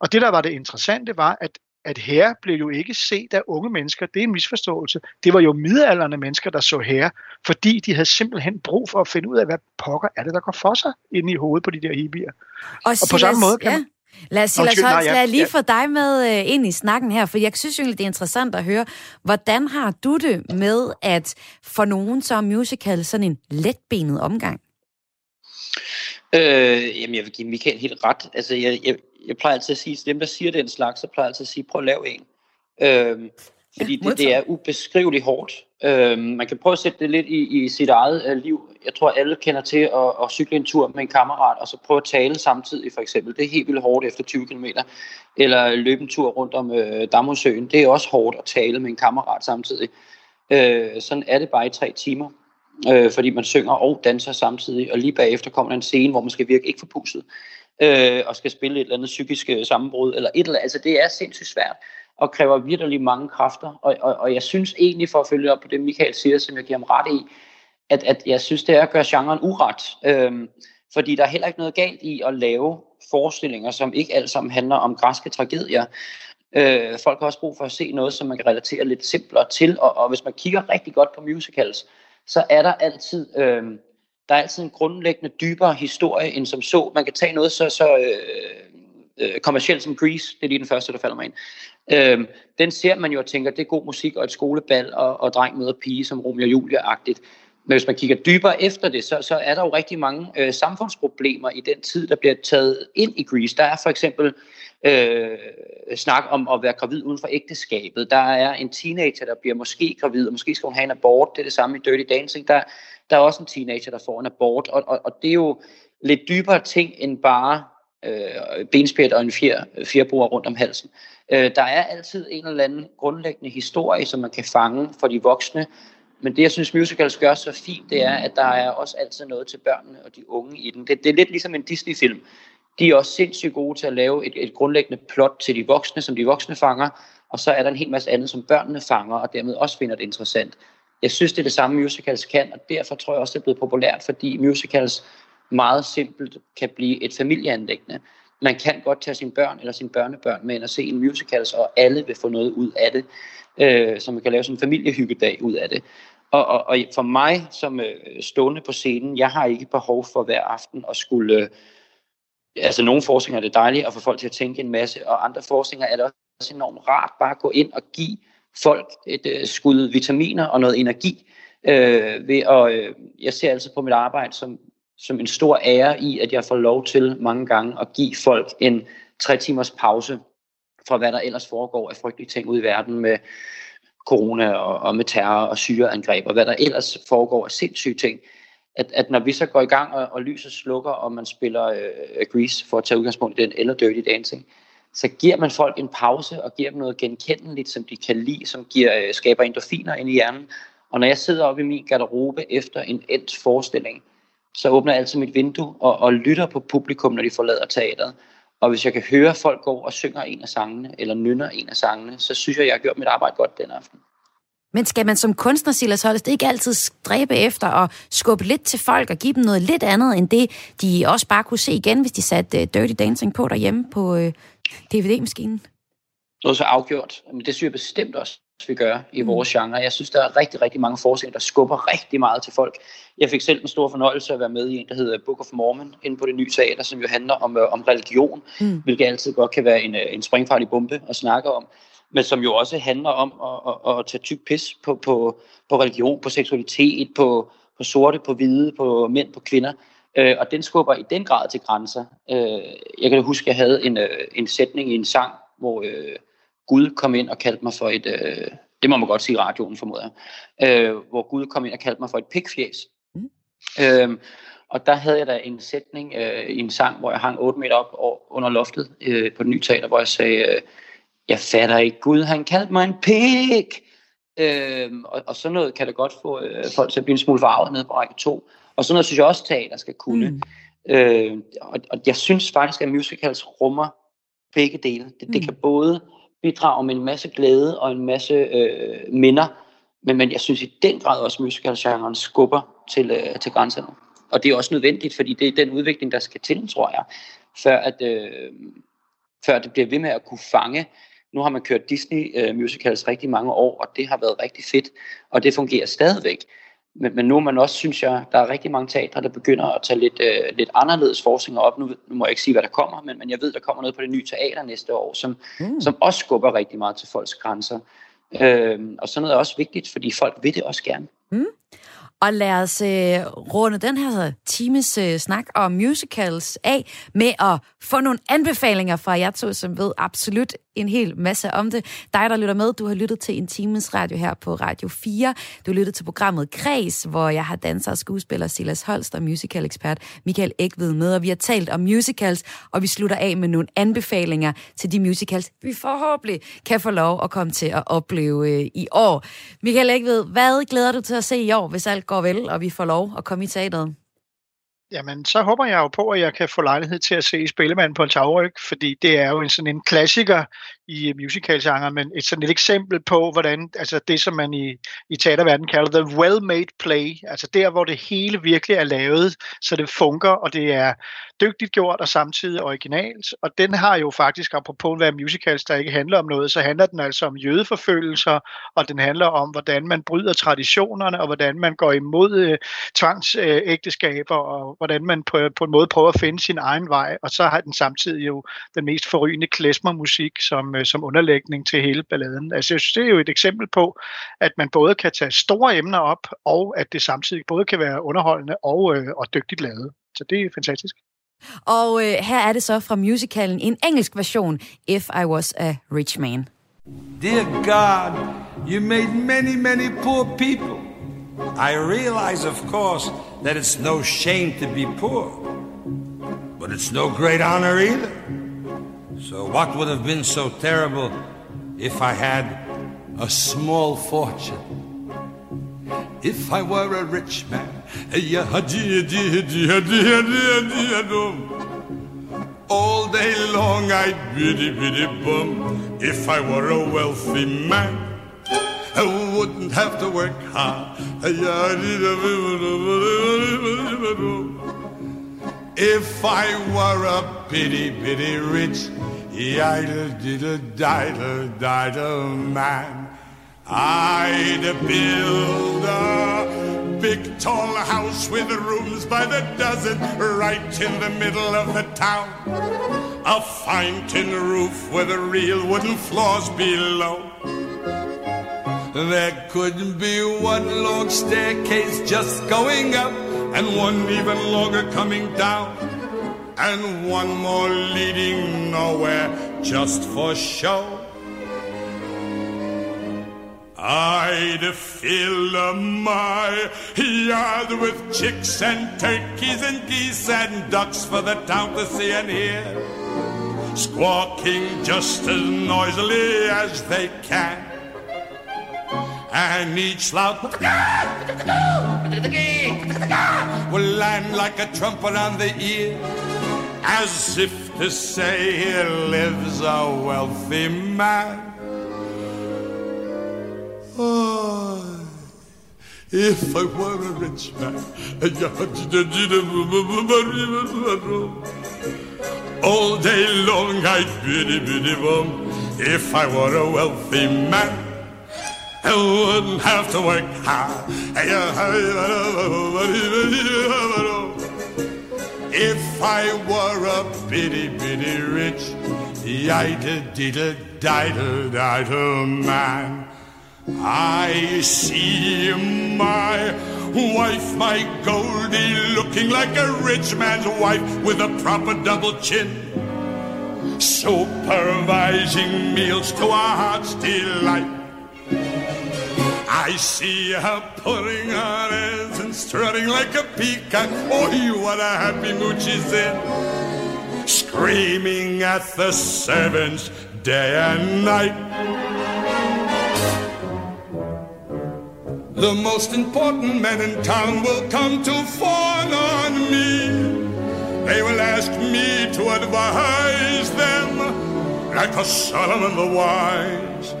Og det der var det interessante var, at at her blev jo ikke set af unge mennesker. Det er en misforståelse. Det var jo midalderne mennesker, der så her, fordi de havde simpelthen brug for at finde ud af, hvad pokker er det, der går for sig inde i hovedet på de der hippier. Og, og på samme måde kan ja. man, Lad os, Silas Holst, lad lige ja. få dig med uh, ind i snakken her, for jeg synes jo det er interessant at høre, hvordan har du det med, at for nogen så er musical sådan en letbenet omgang? Øh, jamen, jeg vil give Michael helt ret. Altså, jeg, jeg, jeg plejer altid at sige, dem der siger den slags, så plejer jeg altid at sige, prøv at lave en. Øh, fordi det, det er ubeskriveligt hårdt. Øh, man kan prøve at sætte det lidt i, i sit eget uh, liv. Jeg tror, alle kender til at, at cykle en tur med en kammerat, og så prøve at tale samtidig, for eksempel. Det er helt vildt hårdt efter 20 km. Eller løbe en tur rundt om uh, Damhusøen. Det er også hårdt at tale med en kammerat samtidig. Uh, sådan er det bare i tre timer. Uh, fordi man synger og danser samtidig, og lige bagefter kommer der en scene, hvor man skal virke ikke forpustet. øh, og skal spille et eller andet psykisk øh, sammenbrud, eller et eller andet. Altså, det er sindssygt svært, og kræver virkelig mange kræfter. Og, og, og jeg synes egentlig, for at følge op på det, Michael siger, som jeg giver ham ret i, at, at jeg synes, det er at gøre genren uret. Øhm, fordi der er heller ikke noget galt i at lave forestillinger, som ikke alt sammen handler om græske tragedier. Øh, folk har også brug for at se noget, som man kan relatere lidt simplere til, og, og hvis man kigger rigtig godt på musicals, så er der altid, øh, der er altid en grundlæggende dybere historie end som så. Man kan tage noget så, så øh, øh, kommercielt som Grease, det er lige den første, der falder mig ind. Øh, den ser man jo og tænker, det er god musik og et skolebal og, og dreng møder pige som Romeo og Julia-agtigt. Men hvis man kigger dybere efter det, så, så er der jo rigtig mange øh, samfundsproblemer i den tid, der bliver taget ind i Grease. Der er for eksempel øh, snak om at være gravid uden for ægteskabet. Der er en teenager, der bliver måske gravid, og måske skal hun have en abort. Det er det samme i Dirty Dancing. Der, der er også en teenager, der får en abort. Og, og, og det er jo lidt dybere ting end bare øh, benspæt og en fjer, fjerbruger rundt om halsen. Øh, der er altid en eller anden grundlæggende historie, som man kan fange for de voksne, men det, jeg synes, musicals gør så fint, det er, at der er også altid noget til børnene og de unge i den. Det, det er lidt ligesom en Disney-film. De er også sindssygt gode til at lave et, et grundlæggende plot til de voksne, som de voksne fanger, og så er der en hel masse andet, som børnene fanger, og dermed også finder det interessant. Jeg synes, det er det samme, musicals kan, og derfor tror jeg også, det er blevet populært, fordi musicals meget simpelt kan blive et familieanlæggende. Man kan godt tage sine børn eller sine børnebørn med ind og se en musicals, og alle vil få noget ud af det, øh, så man kan lave sådan en familiehyggedag ud af det. Og, og, og for mig som øh, stående på scenen, jeg har ikke behov for hver aften at skulle... Øh, altså nogle forskninger er det dejligt at få folk til at tænke en masse, og andre forskninger er det også enormt rart bare at gå ind og give folk et øh, skud vitaminer og noget energi. Øh, ved at, øh, jeg ser altså på mit arbejde som, som en stor ære i, at jeg får lov til mange gange at give folk en tre timers pause fra hvad der ellers foregår af frygtelige ting ude i verden med corona og, og med terror og syreangreb og hvad der ellers foregår af sindssyge ting. At, at når vi så går i gang og, og lyset slukker, og man spiller øh, Grease for at tage udgangspunkt i den, eller Dirty Dancing, så giver man folk en pause og giver dem noget genkendeligt, som de kan lide, som giver, øh, skaber endorfiner ind i hjernen. Og når jeg sidder oppe i min garderobe efter en endt forestilling, så åbner jeg altid mit vindue og, og lytter på publikum, når de forlader teateret. Og hvis jeg kan høre folk gå og synger en af sangene, eller nynner en af sangene, så synes jeg, jeg har gjort mit arbejde godt den aften. Men skal man som kunstner, Silas Holst, ikke altid stræbe efter at skubbe lidt til folk og give dem noget lidt andet, end det, de også bare kunne se igen, hvis de satte uh, Dirty Dancing på derhjemme på uh, DVD-maskinen? Noget så afgjort. Men det synes jeg bestemt også, vi gør i mm. vores genre. Jeg synes, der er rigtig, rigtig mange forskninger, der skubber rigtig meget til folk. Jeg fik selv en stor fornøjelse at være med i en, der hedder Book of Mormon, inde på det nye teater, som jo handler om, øh, om religion, mm. hvilket altid godt kan være en, øh, en springfarlig bombe at snakke om, men som jo også handler om at, at, at tage tyk pis på, på, på religion, på seksualitet, på, på sorte, på hvide, på mænd, på kvinder. Øh, og den skubber i den grad til grænser. Øh, jeg kan huske, at jeg havde en, øh, en sætning i en sang, hvor... Øh, Gud kom ind og kaldte mig for et, øh, det må man godt sige i radioen, formoder jeg, øh, hvor Gud kom ind og kaldte mig for et pikfjæs. Mm. Øh, og der havde jeg da en sætning øh, i en sang, hvor jeg hang 8 meter op under loftet øh, på den nye teater, hvor jeg sagde, øh, jeg fatter ikke Gud, han kaldte mig en pik. Øh, og, og sådan noget kan det godt få øh, folk til at blive en smule farvet nede på række 2. Og sådan noget synes jeg også, teater skal kunne. Mm. Øh, og, og jeg synes faktisk, at musicals rummer begge dele. Det, mm. det kan både bidrager med en masse glæde og en masse øh, minder, men, men jeg synes i den grad også, musicalgenren skubber til, øh, til grænserne. Og det er også nødvendigt, fordi det er den udvikling, der skal til, tror jeg, før, at, øh, før det bliver ved med at kunne fange. Nu har man kørt Disney øh, musicals rigtig mange år, og det har været rigtig fedt, og det fungerer stadigvæk. Men, men nu er man også, synes jeg, der er rigtig mange teatre, der begynder at tage lidt, øh, lidt anderledes forskninger op. Nu, nu må jeg ikke sige, hvad der kommer, men, men jeg ved, der kommer noget på det nye teater næste år, som, mm. som også skubber rigtig meget til folks grænser. Øh, og sådan noget er også vigtigt, fordi folk vil det også gerne. Mm. Og lad os øh, runde den her times øh, snak om musicals af med at få nogle anbefalinger fra jer to, som ved absolut en hel masse om det. Dig, der lytter med, du har lyttet til en times radio her på Radio 4. Du har lyttet til programmet Kreds, hvor jeg har danser og skuespiller Silas Holst og musical-ekspert Michael Ægved med, og vi har talt om musicals, og vi slutter af med nogle anbefalinger til de musicals, vi forhåbentlig kan få lov at komme til at opleve øh, i år. Michael Ægved, hvad glæder du til at se i år, hvis alt går vel, og vi får lov at komme i teateret? Jamen, så håber jeg jo på, at jeg kan få lejlighed til at se Spillemanden på en tagryg, fordi det er jo en sådan en klassiker i øh, musicalgenre, men et sådan et eksempel på, hvordan altså det, som man i, i teaterverdenen kalder the well-made play, altså der, hvor det hele virkelig er lavet, så det funker, og det er dygtigt gjort og samtidig originalt. Og den har jo faktisk, apropos hvad musicals, der ikke handler om noget, så handler den altså om jødeforfølgelser, og den handler om, hvordan man bryder traditionerne, og hvordan man går imod øh, tvangsægteskaber, og hvordan man på, på en måde prøver at finde sin egen vej. Og så har den samtidig jo den mest forrygende klesmermusik som, øh, som underlægning til hele balladen. Altså jeg synes, det er jo et eksempel på, at man både kan tage store emner op, og at det samtidig både kan være underholdende og, øh, og dygtigt lavet. Så det er fantastisk. Og øh, her er det så fra musicalen en engelsk version, If I Was a Rich Man. Dear God, you made many, many poor people. I realize, of course, that it's no shame to be poor, but it's no great honor either. So, what would have been so terrible if I had a small fortune? If I were a rich man, all day long I'd biddy biddy bum. If I were a wealthy man, I wouldn't have to work hard. If I were a bitty bitty rich, idle diddle diddle diddle man, I'd build a big tall house with rooms by the dozen right in the middle of the town. A fine tin roof with a real wooden floors below. There couldn't be one long staircase just going up and one even longer coming down and one more leading nowhere just for show. I'd fill my yard with chicks and turkeys and geese and ducks for the town to see and hear, squawking just as noisily as they can. And each loud will land like a trumpet on the ear, as if to say here lives a wealthy man. Oh, if I were a rich man, all day long I'd biddy biddy bum. If I were a wealthy man, I wouldn't have to work hard. If I were a bitty bitty rich, yiddle diddle diddle diddle man. I see my wife, my Goldie, looking like a rich man's wife with a proper double chin. Supervising meals to our heart's delight. I see her putting her airs and strutting like a peacock. Oh, you what a happy mood she's in. Screaming at the servants day and night. The most important men in town will come to fawn on me. They will ask me to advise them like a Solomon the wise.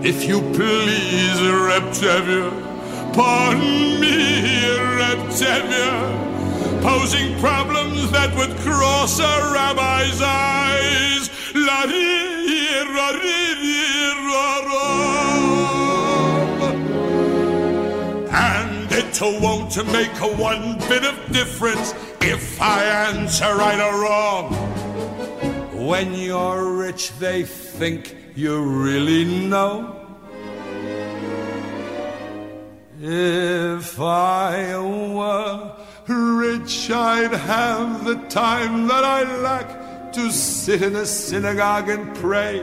If you please, Reptavia, pardon me, Reptavia, posing problems that would cross a rabbi's eyes. La ra ra. And it won't make a one bit of difference if I answer right or wrong. When you're rich, they think you really know. If I were rich, I'd have the time that I lack to sit in a synagogue and pray,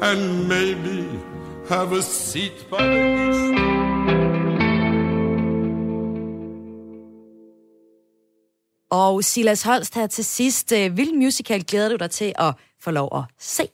and maybe have a seat by the east. Og Silas Holst her til sidst. Øh, Hvilken musical glæder du dig til at få lov at se?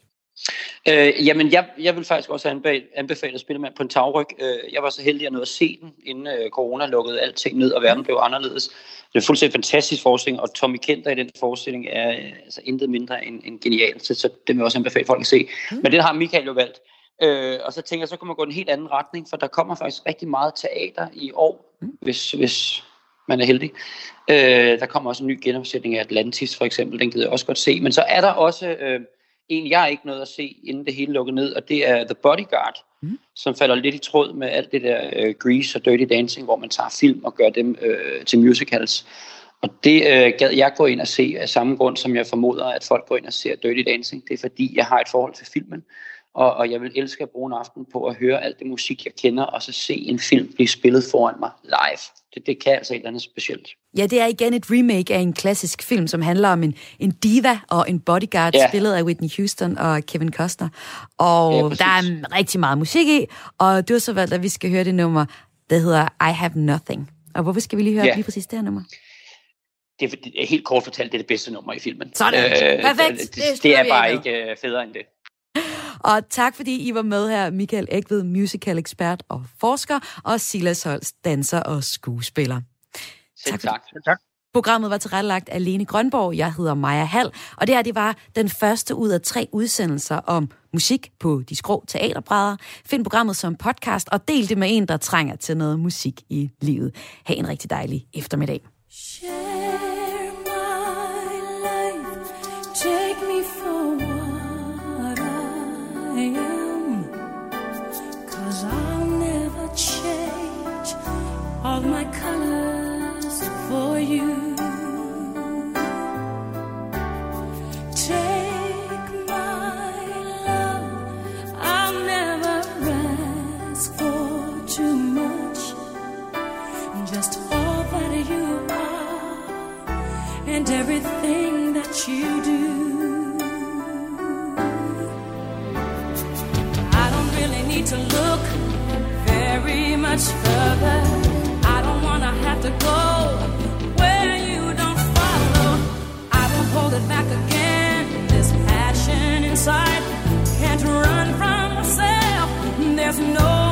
Øh, jamen, jeg, jeg vil faktisk også anbefale, anbefale Spillemand på en tagryg. Øh, jeg var så heldig at nå at se den, inden øh, corona lukkede alting ned, og verden blev anderledes. Det er fuldstændig fantastisk forestilling, og Tommy Kenter i den forestilling er øh, altså intet mindre end, end genial, så, så det vil jeg også anbefale folk at se. Mm. Men den har Michael jo valgt. Øh, og så tænker jeg, så kan man gå en helt anden retning, for der kommer faktisk rigtig meget teater i år, mm. hvis, hvis man er heldig. Øh, der kommer også en ny genopsætning af Atlantis for eksempel, den gider jeg også godt se. Men så er der også øh, en, jeg ikke noget at se, inden det hele lukker ned, og det er The Bodyguard, mm. som falder lidt i tråd med alt det der øh, Grease og Dirty Dancing, hvor man tager film og gør dem øh, til musicals. Og det øh, gad jeg gå ind og se af samme grund, som jeg formoder, at folk går ind og ser Dirty Dancing. Det er fordi, jeg har et forhold til filmen, og, og jeg vil elske at bruge en aften på at høre alt det musik, jeg kender, og så se en film blive spillet foran mig live. Det, det kan altså et eller andet specielt. Ja, det er igen et remake af en klassisk film, som handler om en, en diva og en bodyguard, ja. spillet af Whitney Houston og Kevin Costner. Og ja, der er rigtig meget musik i, og du har så valgt, at vi skal høre det nummer, der hedder I Have Nothing. Og hvorfor skal vi lige høre ja. lige præcis det her nummer? Det er, helt kort fortalt, det er det bedste nummer i filmen. Sådan, øh, Perfekt. Det, det, det er bare ikke uh, federe end det. Og tak fordi I var med her, Michael Ægved, musical ekspert og forsker, og Silas Holst, danser og skuespiller. Selv tak. tak. Selv tak. Programmet var tilrettelagt af Lene Grønborg. Jeg hedder Maja Hall, og det her det var den første ud af tre udsendelser om musik på de skrå teaterbrædder. Find programmet som podcast og del det med en, der trænger til noget musik i livet. Ha' en rigtig dejlig eftermiddag. Share and everything that you do. I don't really need to look very much further. I don't wanna have to go where you don't follow. I won't hold it back again. This passion inside can't run from myself. There's nowhere